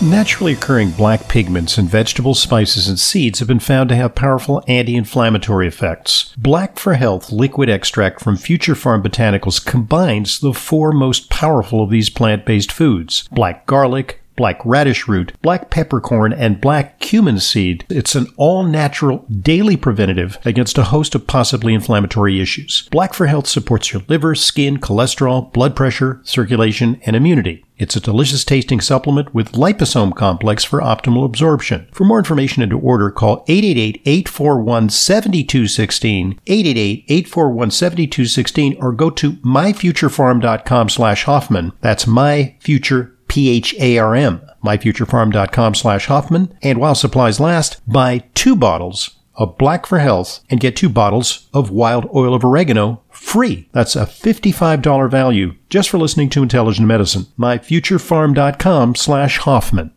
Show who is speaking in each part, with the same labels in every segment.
Speaker 1: Naturally occurring black pigments in vegetables, spices, and seeds have been found to have powerful anti inflammatory effects. Black for Health liquid extract from Future Pharm Botanicals combines the four most powerful of these plant based foods black garlic, black radish root, black peppercorn, and black cumin seed. It's an all natural daily preventative against a host of possibly inflammatory issues. Black for Health supports your liver, skin, cholesterol, blood pressure, circulation, and immunity. It's a delicious tasting supplement with liposome complex for optimal absorption. For more information and to order, call 888-841-7216, 888-841-7216, or go to myfuturepharm.com slash Hoffman. That's myfuture P-H-A-R-M, myfuturepharm.com slash Hoffman. And while supplies last, buy two bottles of Black for Health and get two bottles of wild oil of oregano free. That's a $55 value just for listening to Intelligent Medicine. myfuturepharm.com slash Hoffman.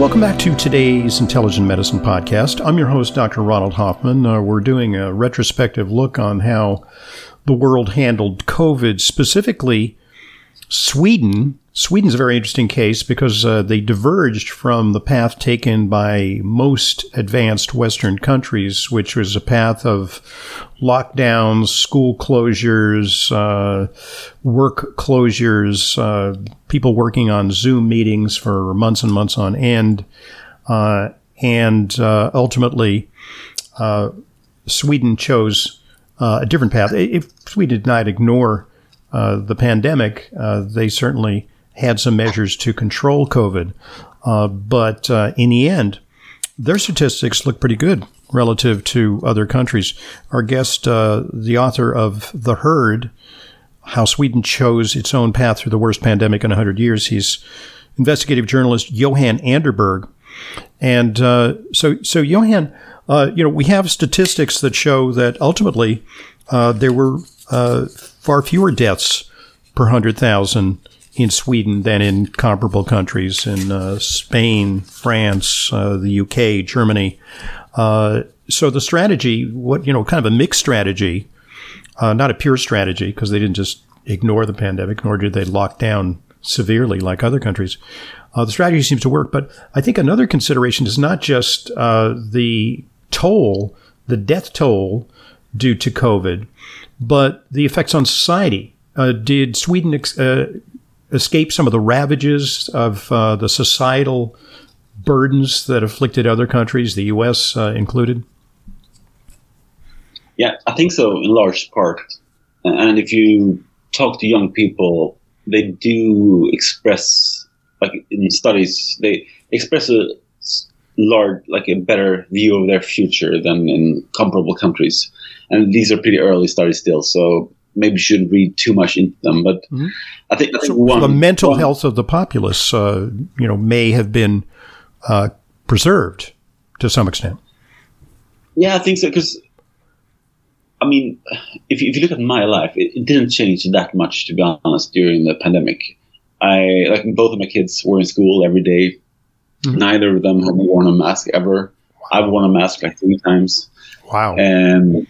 Speaker 1: Welcome back to today's Intelligent Medicine podcast. I'm your host, Dr. Ronald Hoffman. Uh, we're doing a retrospective look on how the world handled COVID, specifically Sweden. Sweden's a very interesting case because uh, they diverged from the path taken by most advanced Western countries, which was a path of lockdowns, school closures, uh, work closures, uh, people working on Zoom meetings for months and months on end. Uh, and uh, ultimately, uh, Sweden chose uh, a different path. If we did not ignore uh, the pandemic, uh, they certainly had some measures to control COVID. Uh, but uh, in the end, their statistics look pretty good relative to other countries. Our guest, uh, the author of The Herd, How Sweden Chose Its Own Path Through the Worst Pandemic in 100 Years, he's investigative journalist Johan Anderberg. And so, so Johan, uh, you know, we have statistics that show that ultimately uh, there were uh, far fewer deaths per 100,000 in Sweden than in comparable countries in uh, Spain, France, the UK, Germany. so the strategy, what you know, kind of a mixed strategy, not a pure strategy, because they didn't just ignore the pandemic, nor did they lock down severely like other countries. Uh, the strategy seems to work, but I think another consideration is not just uh, the toll, the death toll due to COVID, but the effects on society. Uh, did Sweden ex- uh, escape some of the ravages of uh, the societal burdens that afflicted other countries, the U.S. Uh, included?
Speaker 2: Yeah, I think so in large part. And if you talk to young people, they do express, like in studies, they express a large, like a better view of their future than in comparable countries. And these are pretty early studies still, so maybe shouldn't read too much into them. But mm-hmm. I think, I think
Speaker 1: so
Speaker 2: one,
Speaker 1: the mental
Speaker 2: one,
Speaker 1: health of the populace, uh, you know, may have been uh, preserved to some extent.
Speaker 2: Yeah, I think so. Because I mean, if you, if you look at my life, it, it didn't change that much, to be honest, during the pandemic. I like both of my kids were in school every day Mm-hmm. Neither of them have worn a mask ever. I've worn a mask like three times.
Speaker 1: Wow.
Speaker 2: And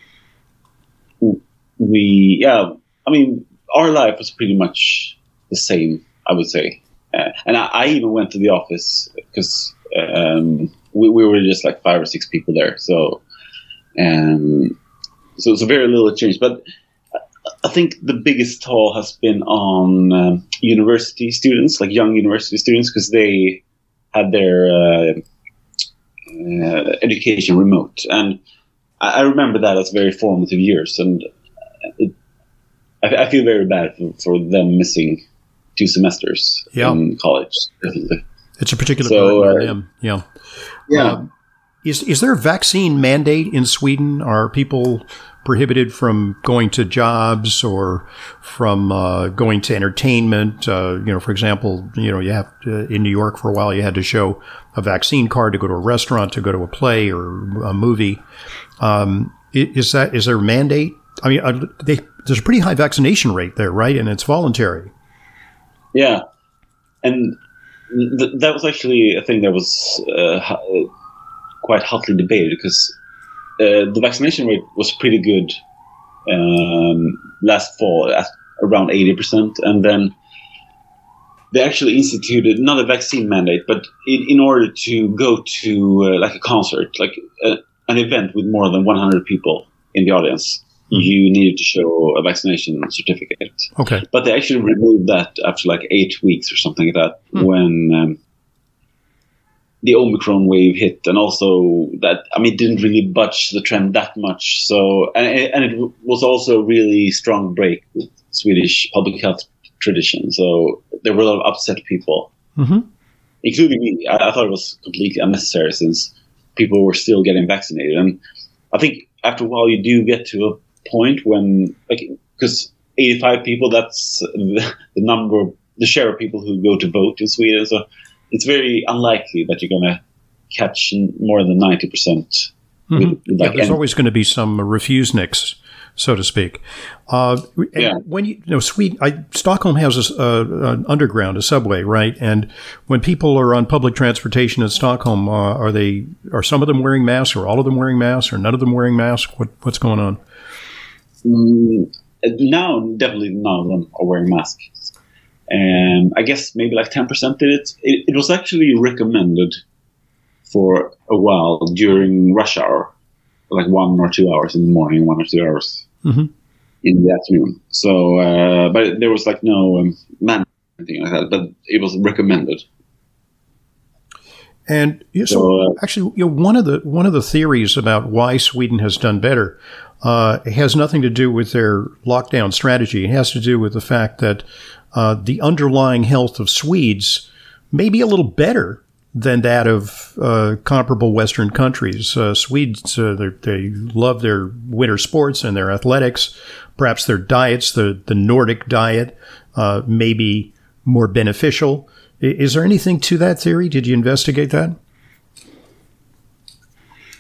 Speaker 2: we, yeah, I mean, our life was pretty much the same, I would say. Uh, and I, I, even went to the office because um, we, we, were just like five or six people there. So, um, so it's a very little change. But I think the biggest toll has been on um, university students, like young university students, because they had their uh, uh, education remote, and I, I, remember that as very formative years, and it, I, I, feel very bad for, for, them missing two semesters yeah. in college.
Speaker 1: It's a particular so, burden on uh, them. Yeah.
Speaker 2: Yeah. Um,
Speaker 1: is is there a vaccine mandate in Sweden? Are people prohibited from going to jobs or from uh, going to entertainment. Uh, you know, for example, you know, you have to, in New York for a while, you had to show a vaccine card to go to a restaurant, to go to a play or a movie. Um, is that is there a mandate? I mean, uh, they, there's a pretty high vaccination rate there, right? And it's voluntary.
Speaker 2: Yeah, and th- that was actually a thing that was uh, quite hotly debated because uh, the vaccination rate was pretty good um, last fall, as, around 80%. And then they actually instituted not a vaccine mandate, but in, in order to go to uh, like a concert, like a, an event with more than 100 people in the audience, mm. you needed to show a vaccination certificate.
Speaker 1: Okay.
Speaker 2: But they actually removed that after like eight weeks or something like that mm. when um, the Omicron wave hit, and also that I mean didn't really budge the trend that much. So and it, and it was also a really strong break with Swedish public health tradition. So there were a lot of upset people,
Speaker 1: mm-hmm.
Speaker 2: including me. I, I, thought it was completely unnecessary since people were still getting vaccinated, and I think after a while you do get to a point when like because 85 people that's the, the number the share of people who go to vote in Sweden. So it's very unlikely that you're going to catch more than 90%. percent
Speaker 1: mm hmm like yeah, there's always going to be some refuseniks, so to speak. Uh, yeah. When you, you know, Sweden, I, Stockholm has a, uh, an underground, a subway, right? And when people are on public transportation in Stockholm, uh, are they are some of them wearing masks, or all of them wearing masks, or none of them wearing masks? What what's going on?
Speaker 2: Mm, now, definitely none of them are wearing masks and I guess maybe like 10% did it. it. It was actually recommended for a while during rush hour, like one or two hours in the morning, one or two hours
Speaker 1: mm-hmm.
Speaker 2: in the afternoon. So, uh, but there was like no um, man anything like that, but it was recommended.
Speaker 1: And so, so uh, actually, you know, one of the one of the theories about why Sweden has done better uh, has nothing to do with their lockdown strategy. It has to do with the fact that uh, the underlying health of Swedes may be a little better than that of uh, comparable Western countries. Uh, Swedes, uh, they love their winter sports and their athletics. Perhaps their diets, the, the Nordic diet, uh, may be more beneficial. Is there anything to that theory? Did you investigate that?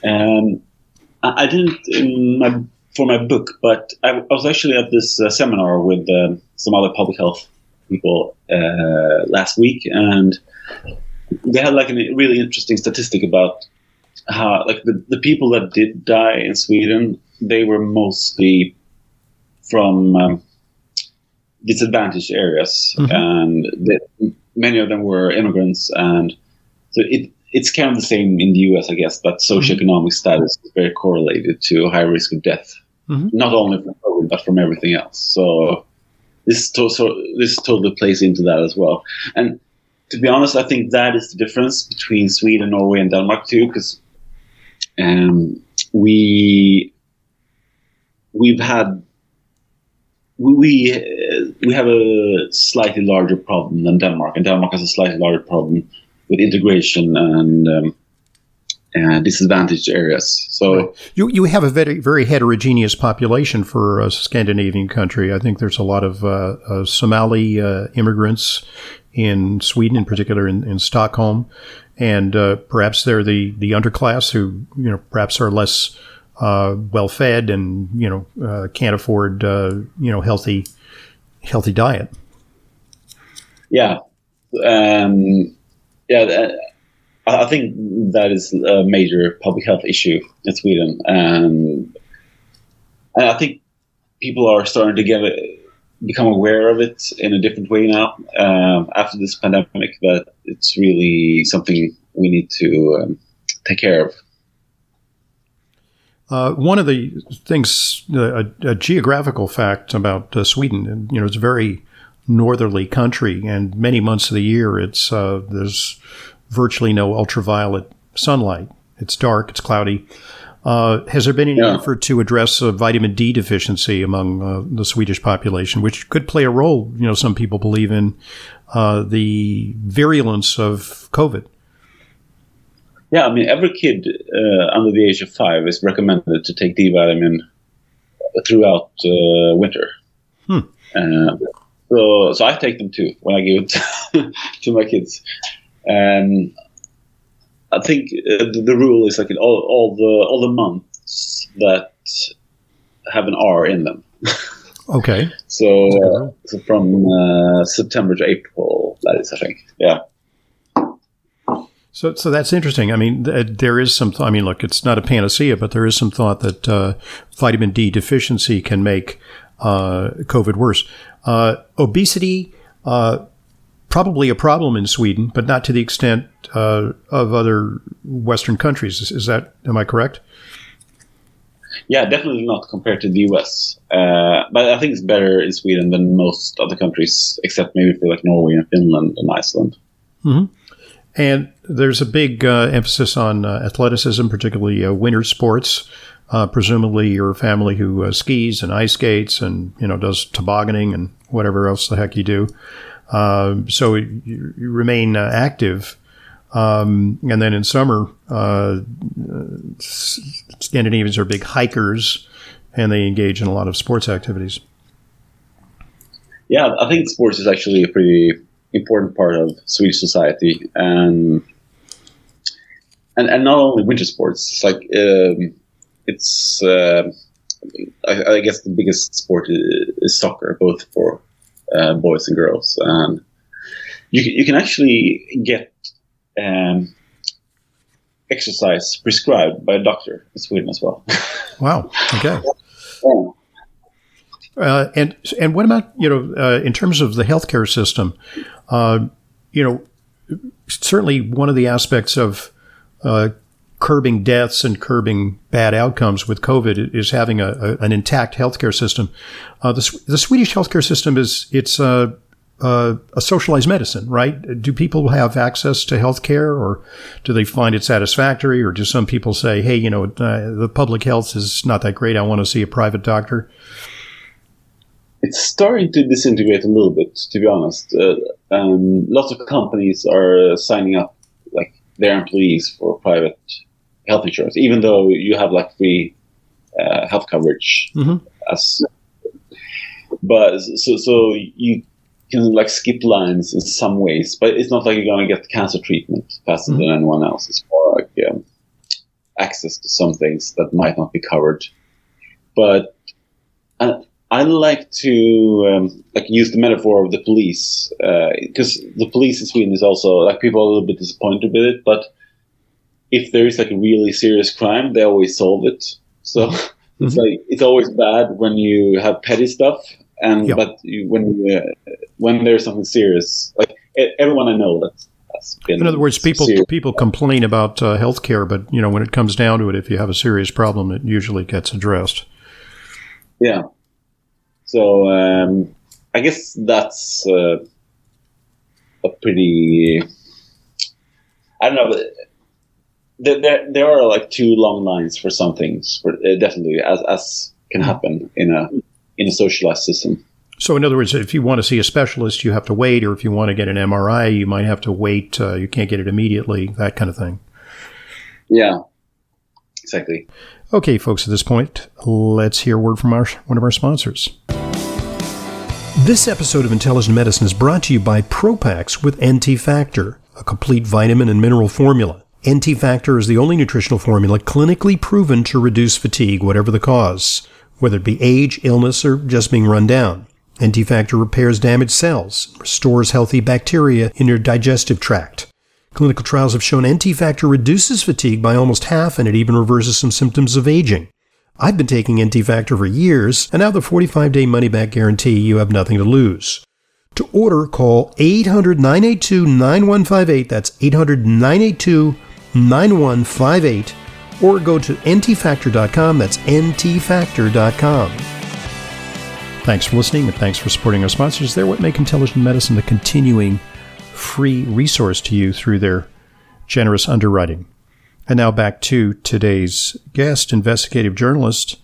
Speaker 2: Um, I didn't my, for my book, but I, was actually at this seminar with some other public health people uh, last week, and they had like a really interesting statistic about how like the, the people that did die in Sweden, they were mostly from um, disadvantaged areas, mm-hmm. and they, many of them were immigrants, and so it it's kind of the same in the U.S. I guess that socioeconomic mm-hmm. status is very correlated to high risk of death,
Speaker 1: mm-hmm.
Speaker 2: not only from COVID but from everything else. So this to, so this totally plays into that as well. And to be honest, I think that is the difference between Sweden, Norway, and Denmark too, because um, we we've had we uh, we have a slightly larger problem than Denmark, and Denmark has a slightly larger problem with integration and um, uh, disadvantaged areas. So
Speaker 1: right. you you have a very very heterogeneous population for a Scandinavian country. I think there's a lot of uh, uh, Somali uh, immigrants in Sweden, in particular in, in Stockholm, and uh, perhaps they're the the underclass who you know perhaps are less uh, well fed and you know can't afford you know healthy healthy diet.
Speaker 2: Yeah. Um, yeah, I think that is a major public health issue in Sweden, and, and I think people are starting to get become aware of it in a different way now um, after this pandemic. That it's really something we need to um, take care of.
Speaker 1: Uh, one of the things, uh, a, a, geographical fact about uh, Sweden, you know, it's a very northerly country, and many months of the year, it's uh, there's virtually no ultraviolet sunlight. It's dark, it's cloudy. Uh, has there been any yeah. effort to address a vitamin D deficiency among uh, the Swedish population, which could play a role? You know, some people believe in uh, the virulence of COVID.
Speaker 2: Yeah, I mean, every kid uh, under the age of five is recommended to take D vitamin throughout uh, winter.
Speaker 1: Hmm.
Speaker 2: Uh, so, so I take them too when I give it to my kids. And I think uh, the, the, rule is like all, all the all the months that have an R in them.
Speaker 1: Okay.
Speaker 2: so, uh, so from uh, September to April, that is, I think. Yeah.
Speaker 1: So, so that's interesting. I mean, th- there is some. Th- I mean, look, it's not a panacea, but there is some thought that uh, vitamin D deficiency can make uh, COVID worse. Uh, obesity, uh, probably a problem in Sweden, but not to the extent uh, of other Western countries. Is, is, that, am I correct?
Speaker 2: Yeah, definitely not compared to the US. Uh, but I think it's better in Sweden than most other countries, except maybe for like Norway and Finland and Iceland.
Speaker 1: Mm-hmm. And there's a big uh, emphasis on uh, athleticism, particularly uh, winter sports. Uh, presumably, you're family who uh, skis and ice skates and you know does tobogganing and whatever else the heck you do. Um, so you, you remain uh, active. Um, and then in summer, Scandinavians are big hikers, and they engage in a lot of sports activities.
Speaker 2: Yeah, I think sports is actually a pretty important part of Swedish society, and and and not only winter sports. It's like um, it's uh, I, I, guess the biggest sport is soccer, both for uh, boys and girls, and you you can actually get um, exercise prescribed by a doctor in Sweden as well.
Speaker 1: Wow. Okay. Yeah. Uh, and and what about you know uh, in terms of the healthcare system? Uh, you know, certainly one of the aspects of uh, curbing deaths and curbing bad outcomes with COVID is having a, a an intact healthcare system. Uh, the, the Swedish healthcare system is it's uh, uh, a socialized medicine, right? Do people have access to healthcare, or do they find it satisfactory, or do some people say, "Hey, you know, uh, the public health is not that great. I want to see a private doctor."
Speaker 2: it's starting to disintegrate a little bit, to be honest. Uh, um, lots of companies are signing up like their employees for private health insurance, even though you have like free uh, health coverage. Mm-hmm. As but so so you can like skip lines in some ways, but it's not like you're going to get cancer treatment faster mm-hmm. than anyone else. It's more like um, access to some things that might not be covered. But uh, I like to um, like use the metaphor of the police because uh, the police in Sweden is also like people are a little bit disappointed with it, but if there is like a really serious crime, they always solve it. So mm-hmm. it's like it's always bad when you have petty stuff, and yep. but you, when you, uh, when there's something serious, like everyone I know that's
Speaker 1: in other words, people serious. people complain about uh, health care, but you know when it comes down to it, if you have a serious problem, it usually gets addressed.
Speaker 2: Yeah, so um, I guess that's uh, a pretty. I don't know. There, there, there are like two long lines for some things, for, uh, definitely, as as can happen in a in a socialized system.
Speaker 1: So, in other words, if you want to see a specialist, you have to wait, or if you want to get an MRI, you might have to wait. Uh, you can't get it immediately, that kind of thing.
Speaker 2: Yeah, exactly.
Speaker 1: Okay, folks, at this point, let's hear a word from our, one of our sponsors. This episode of Intelligent Medicine is brought to you by Propax with NT Factor, a complete vitamin and mineral formula. NT Factor is the only nutritional formula clinically proven to reduce fatigue, whatever the cause, whether it be age, illness, or just being run down. NT Factor repairs damaged cells, restores healthy bacteria in your digestive tract. Clinical trials have shown NT Factor reduces fatigue by almost half and it even reverses some symptoms of aging. I've been taking NT Factor for years, and now the 45 day money back guarantee, you have nothing to lose. To order, call 800 982 9158. That's 800 982 9158. Or go to ntfactor.com. That's ntfactor.com. Thanks for listening and thanks for supporting our sponsors. They're what make intelligent medicine a continuing free resource to you through their generous underwriting. And now back to today's guest, investigative journalist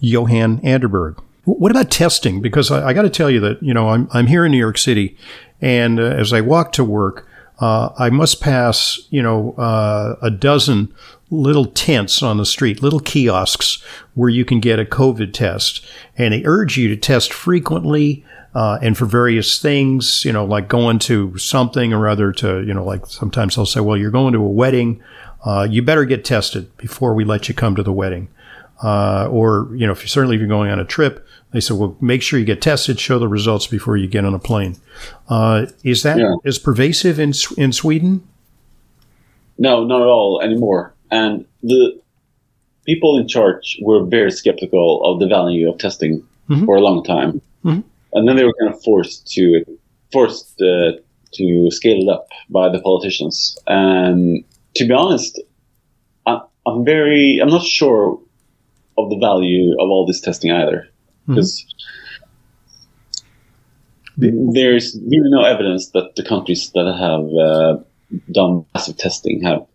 Speaker 1: Johan Anderberg. What about testing? Because I, I got to tell you that you know I'm I'm here in New York City, and uh, as I walk to work, uh, I must pass you know uh, a dozen little tents on the street, little kiosks where you can get a COVID test, and they urge you to test frequently. Uh, and for various things, you know, like going to something or other to, you know, like sometimes they'll say, well, you're going to a wedding uh, you better get tested before we let you come to the wedding. Uh, or, you know, if you're, certainly if you're going on a trip, they said, well, make sure you get tested, show the results before you get on a plane. Uh, is that yeah. as pervasive in in Sweden?
Speaker 2: No, not at all anymore. And the people in charge were very skeptical of the value of testing mm-hmm. for a long time, mm-hmm. and then they were kind of forced to forced uh, to scale it up by the politicians. And to be honest, I, I'm very I'm not sure of the value of all this testing either, because. Mm-hmm. There's really no evidence that the countries that have uh, done massive testing have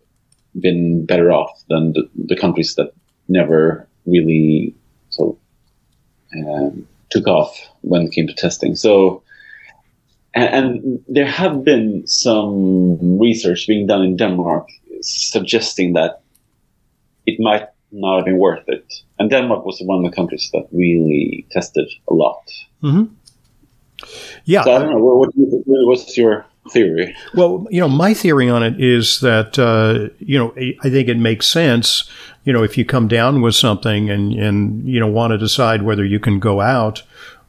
Speaker 2: been better off than the, the countries that never really sort of um, took off when it came to testing. So, and, and, there have been some research being done in Denmark suggesting that it might not have been worth it. And Denmark was one of the countries that really tested a lot.
Speaker 1: Mm-hmm. Yeah.
Speaker 2: So I don't know. What, what, what's your theory?
Speaker 1: Well, you know, my theory on it is that, uh, you know, I think it makes sense, you know, if you come down with something and, and you know, want to decide whether you can go out,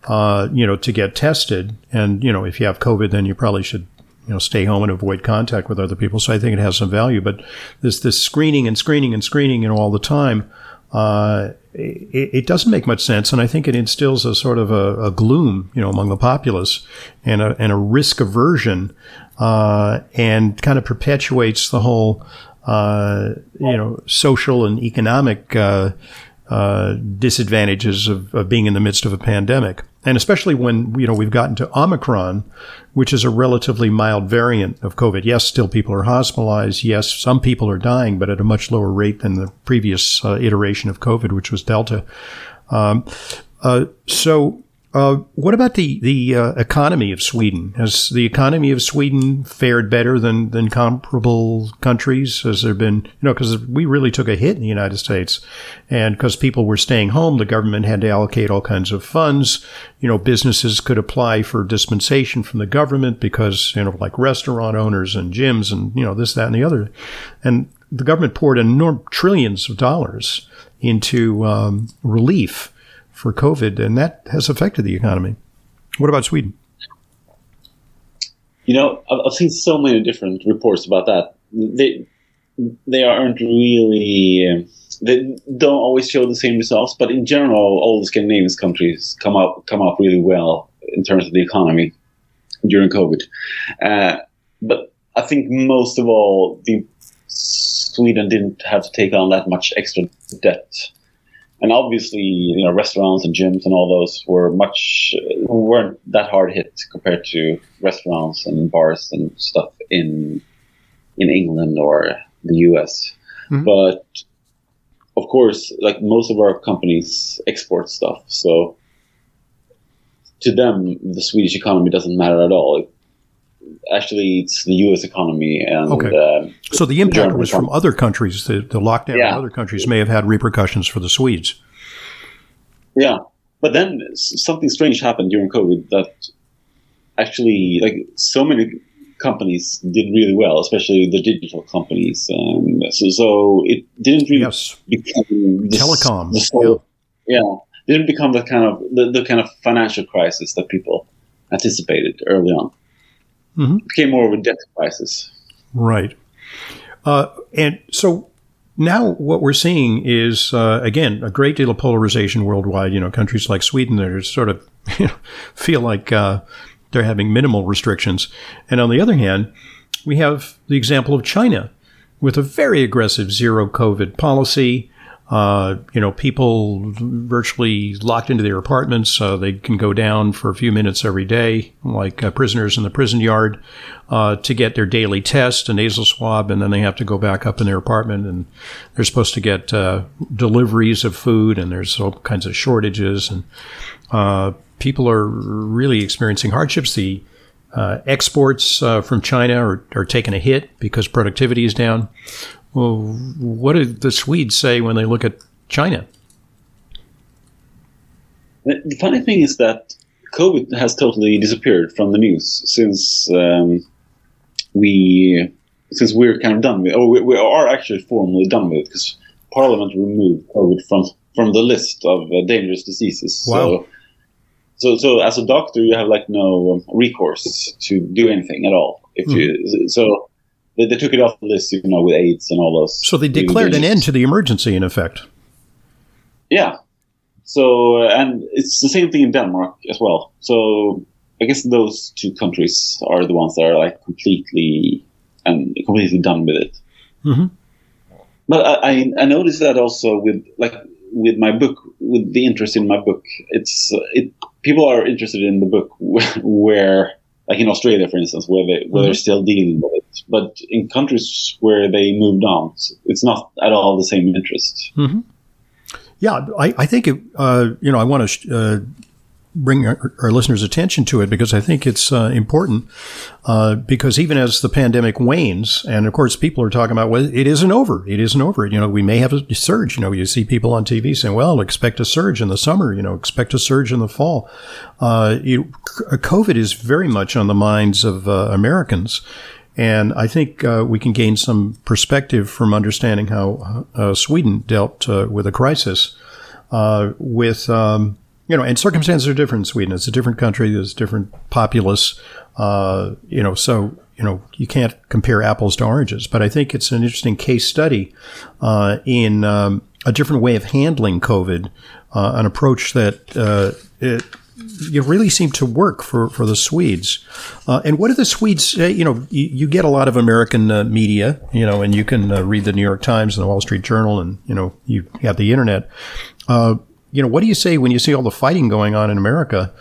Speaker 1: uh, you know, to get tested. And, you know, if you have COVID, then you probably should you know, stay home and avoid contact with other people. So I think it has some value. But this this screening and screening and screening, you know, all the time, uh, it, it, doesn't make much sense, and I think it instills a sort of a, a gloom, you know, among the populace and a, and a risk aversion, uh, and kind of perpetuates the whole, uh, you know, social and economic uh, uh, disadvantages of, of, being in the midst of a pandemic. And especially when, you know, we've gotten to Omicron, which is a relatively mild variant of COVID. Yes, still people are hospitalized. Yes, some people are dying, but at a much lower rate than the previous uh, iteration of COVID, which was Delta. Um, uh, so uh, what about the the uh, economy of Sweden? Has the economy of Sweden fared better than than comparable countries? Has there been you know because we really took a hit in the United States, and because people were staying home, the government had to allocate all kinds of funds. You know, businesses could apply for dispensation from the government because you know like restaurant owners and gyms and you know this that and the other, and the government poured enormous trillions of dollars into um, relief for COVID, and that has affected the economy. What about Sweden?
Speaker 2: You know, I've seen so many different reports about that. They they aren't really uh, they don't always show the same results, but in general, all the Scandinavian countries come up come up really well in terms of the economy during COVID. Uh, but I think most of all, the Sweden didn't have to take on that much extra debt and obviously, you know, restaurants and gyms and all those were much weren't that hard hit compared to restaurants and bars and stuff in in England or the US. Mm-hmm. But of course, like most of our companies export stuff, so to them, the Swedish economy doesn't matter at all. Actually, it's the U.S. economy and
Speaker 1: okay. Uh, so the impact was from other countries. The, the lockdown yeah. in other countries may have had repercussions for the Swedes.
Speaker 2: Yeah, but then something strange happened during COVID that actually, like, so many companies did really well, especially the digital companies. Um, so, so it didn't really
Speaker 1: yes.
Speaker 2: become
Speaker 1: this, telecom.
Speaker 2: This whole, yeah. yeah, didn't become the kind of the, the kind of financial crisis that people anticipated early on. Mm-hmm. It became more of a debt crisis.
Speaker 1: Right. Uh, and so now what we're seeing is uh, again a great deal of polarization worldwide. You know, countries like Sweden that are sort of you know, feel like uh, they're having minimal restrictions, and on the other hand, we have the example of China with a very aggressive zero COVID policy. Uh, you know, people virtually locked into their apartments. Uh, they can go down for a few minutes every day, like uh, prisoners in the prison yard, uh, to get their daily test, a nasal swab, and then they have to go back up in their apartment. And they're supposed to get uh, deliveries of food, and there's all kinds of shortages, and uh, people are really experiencing hardships. The exports from China are, are taking a hit because productivity is down. Well, what did the Swedes say when they look at China?
Speaker 2: The funny thing is that COVID has totally disappeared from the news since um, we since we're kind of done with, or we, we are actually formally done with it because Parliament removed COVID from from the list of uh, dangerous diseases.
Speaker 1: Wow.
Speaker 2: So, so, so as a doctor, you have like no recourse to do anything at all. If mm. you so they, they took it off the list, you know, with AIDS and all those.
Speaker 1: So they declared an end to the emergency, in effect.
Speaker 2: Yeah, so and it's the same thing in Denmark as well. So I guess those two countries are the ones that are like completely and completely done with it.
Speaker 1: Mm-hmm.
Speaker 2: But I, I noticed that also with like with my book, with the interest in my book, it's it people are interested in the book where like in Australia, for instance, where they where mm-hmm. they're still dealing with it. But in countries where they moved on, it's not at all the same interest.
Speaker 1: Mm-hmm. Yeah, I, I think it, uh, you know I want to uh, bring our, our, listeners' attention to it because I think it's uh, important. Uh, because even as the pandemic wanes, and of course people are talking about, well, it isn't over. It isn't over. You know, we may have a surge. You know, you see people on TV saying, well, expect a surge in the summer. You know, expect a surge in the fall. Uh, COVID is very much on the minds of uh, Americans. And I think uh, we can gain some perspective from understanding how uh, Sweden dealt with a crisis with um, you know, and circumstances are different in Sweden. It's a different country. There's different populace. Uh, you know, so you know you can't compare apples to oranges. But I think it's an interesting case study uh, in um, a different way of handling COVID, uh, an approach that uh, it, really seemed to work for, for the Swedes. Uh, and what do the Swedes say? You know, you, you get a lot of American uh, media, you know, and you can uh, read the New York Times and the Wall Street Journal, and, you know, you have the internet. You know, what do you say when you see all the fighting going on in America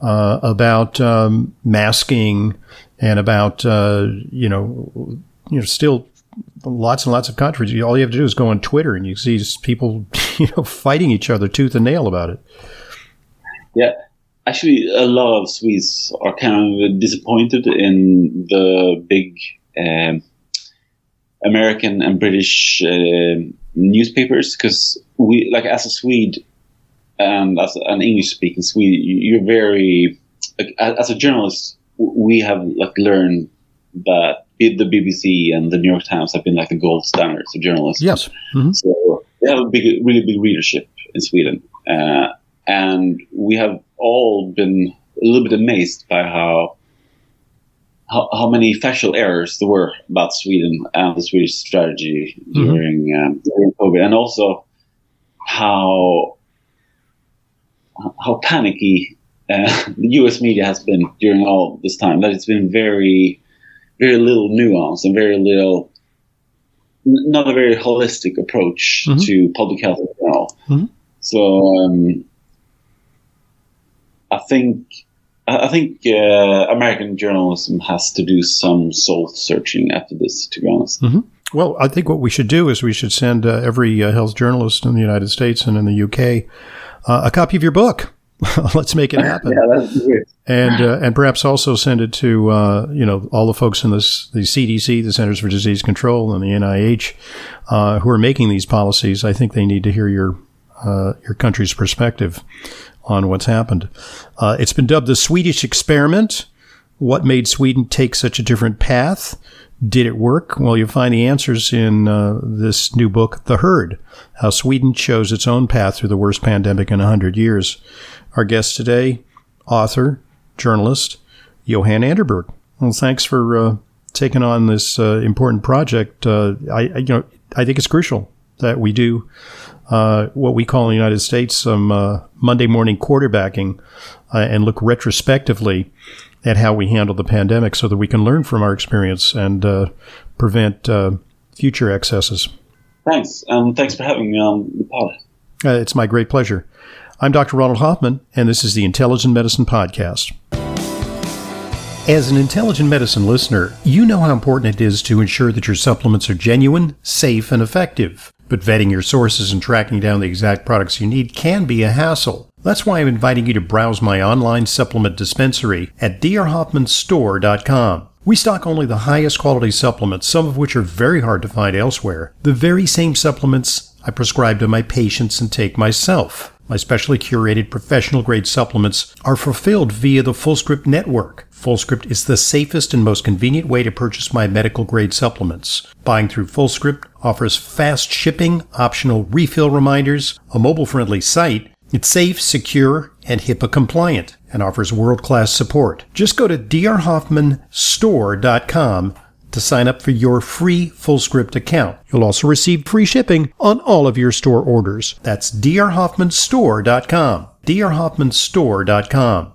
Speaker 1: uh, about um, masking and about uh, you know, you know, still lots and lots of countries. All you have to do is go on Twitter and you see people, you know, fighting each other tooth and nail about it.
Speaker 2: Yeah, actually, a lot of Swedes are kind of disappointed in the big um, American and British uh, newspapers because we, like, as a Swede, and as an English speaking Swede, you're very like, as a journalist, we have like learned that the BBC and the New York Times have been like the gold standards of journalism.
Speaker 1: Yes.
Speaker 2: Mm-hmm. So they have a big, really big readership in Sweden, uh, and we have all been a little bit amazed by how, how how, many factual errors there were about Sweden and the Swedish strategy mm-hmm. during, um, during COVID, and also how how panicky uh, the U.S. media has been during all this time. That it's been very, very little nuance and very little, n- not a very holistic approach mm-hmm. to public health in general. Mm-hmm. So um, I think I think uh, American journalism has to do some soul searching after this. To be honest.
Speaker 1: Mm-hmm. Well, I think what we should do is we should send uh, every uh, health journalist in the United States and in the UK uh, a copy of your book. Let's make it happen.
Speaker 2: yeah.
Speaker 1: And uh, and perhaps also send it to uh, you know all the folks in this the CDC, the Centers for Disease Control, and the NIH uh, who are making these policies. I think they need to hear your uh, your country's perspective on what's happened. Uh, it's been dubbed the Swedish experiment. What made Sweden take such a different path? Did it work? Well, you'll find the answers in uh, this new book, The Herd How Sweden Chose Its Own Path Through the Worst Pandemic in 100 Years. Our guest today, author, journalist, Johan Anderberg. Well, thanks for uh, taking on this uh, important project. Uh, I, I, you know, I think it's crucial that we do uh, what we call in the United States some uh, Monday morning quarterbacking and look retrospectively at how we handle the pandemic so that we can learn from our experience and uh, prevent uh, future excesses.
Speaker 2: Thanks. Um, thanks for having me on the pod.
Speaker 1: Uh, it's my great pleasure. I'm Dr. Ronald Hoffman, and this is the Intelligent Medicine Podcast. As an intelligent medicine listener, you know how important it is to ensure that your supplements are genuine, safe, and effective. But vetting your sources and tracking down the exact products you need can be a hassle. That's why I'm inviting you to browse my online supplement dispensary at drhoffmanstore.com. We stock only the highest quality supplements, some of which are very hard to find elsewhere. The very same supplements I prescribe to my patients and take myself. My specially curated professional grade supplements are fulfilled via the FullScript network. FullScript is the safest and most convenient way to purchase my medical grade supplements. Buying through FullScript offers fast shipping, optional refill reminders, a mobile friendly site, it's safe, secure, and HIPAA compliant and offers world class support. Just go to drhoffmanstore.com to sign up for your free FullScript account. You'll also receive free shipping on all of your store orders. That's drhoffmanstore.com. drhoffmanstore.com.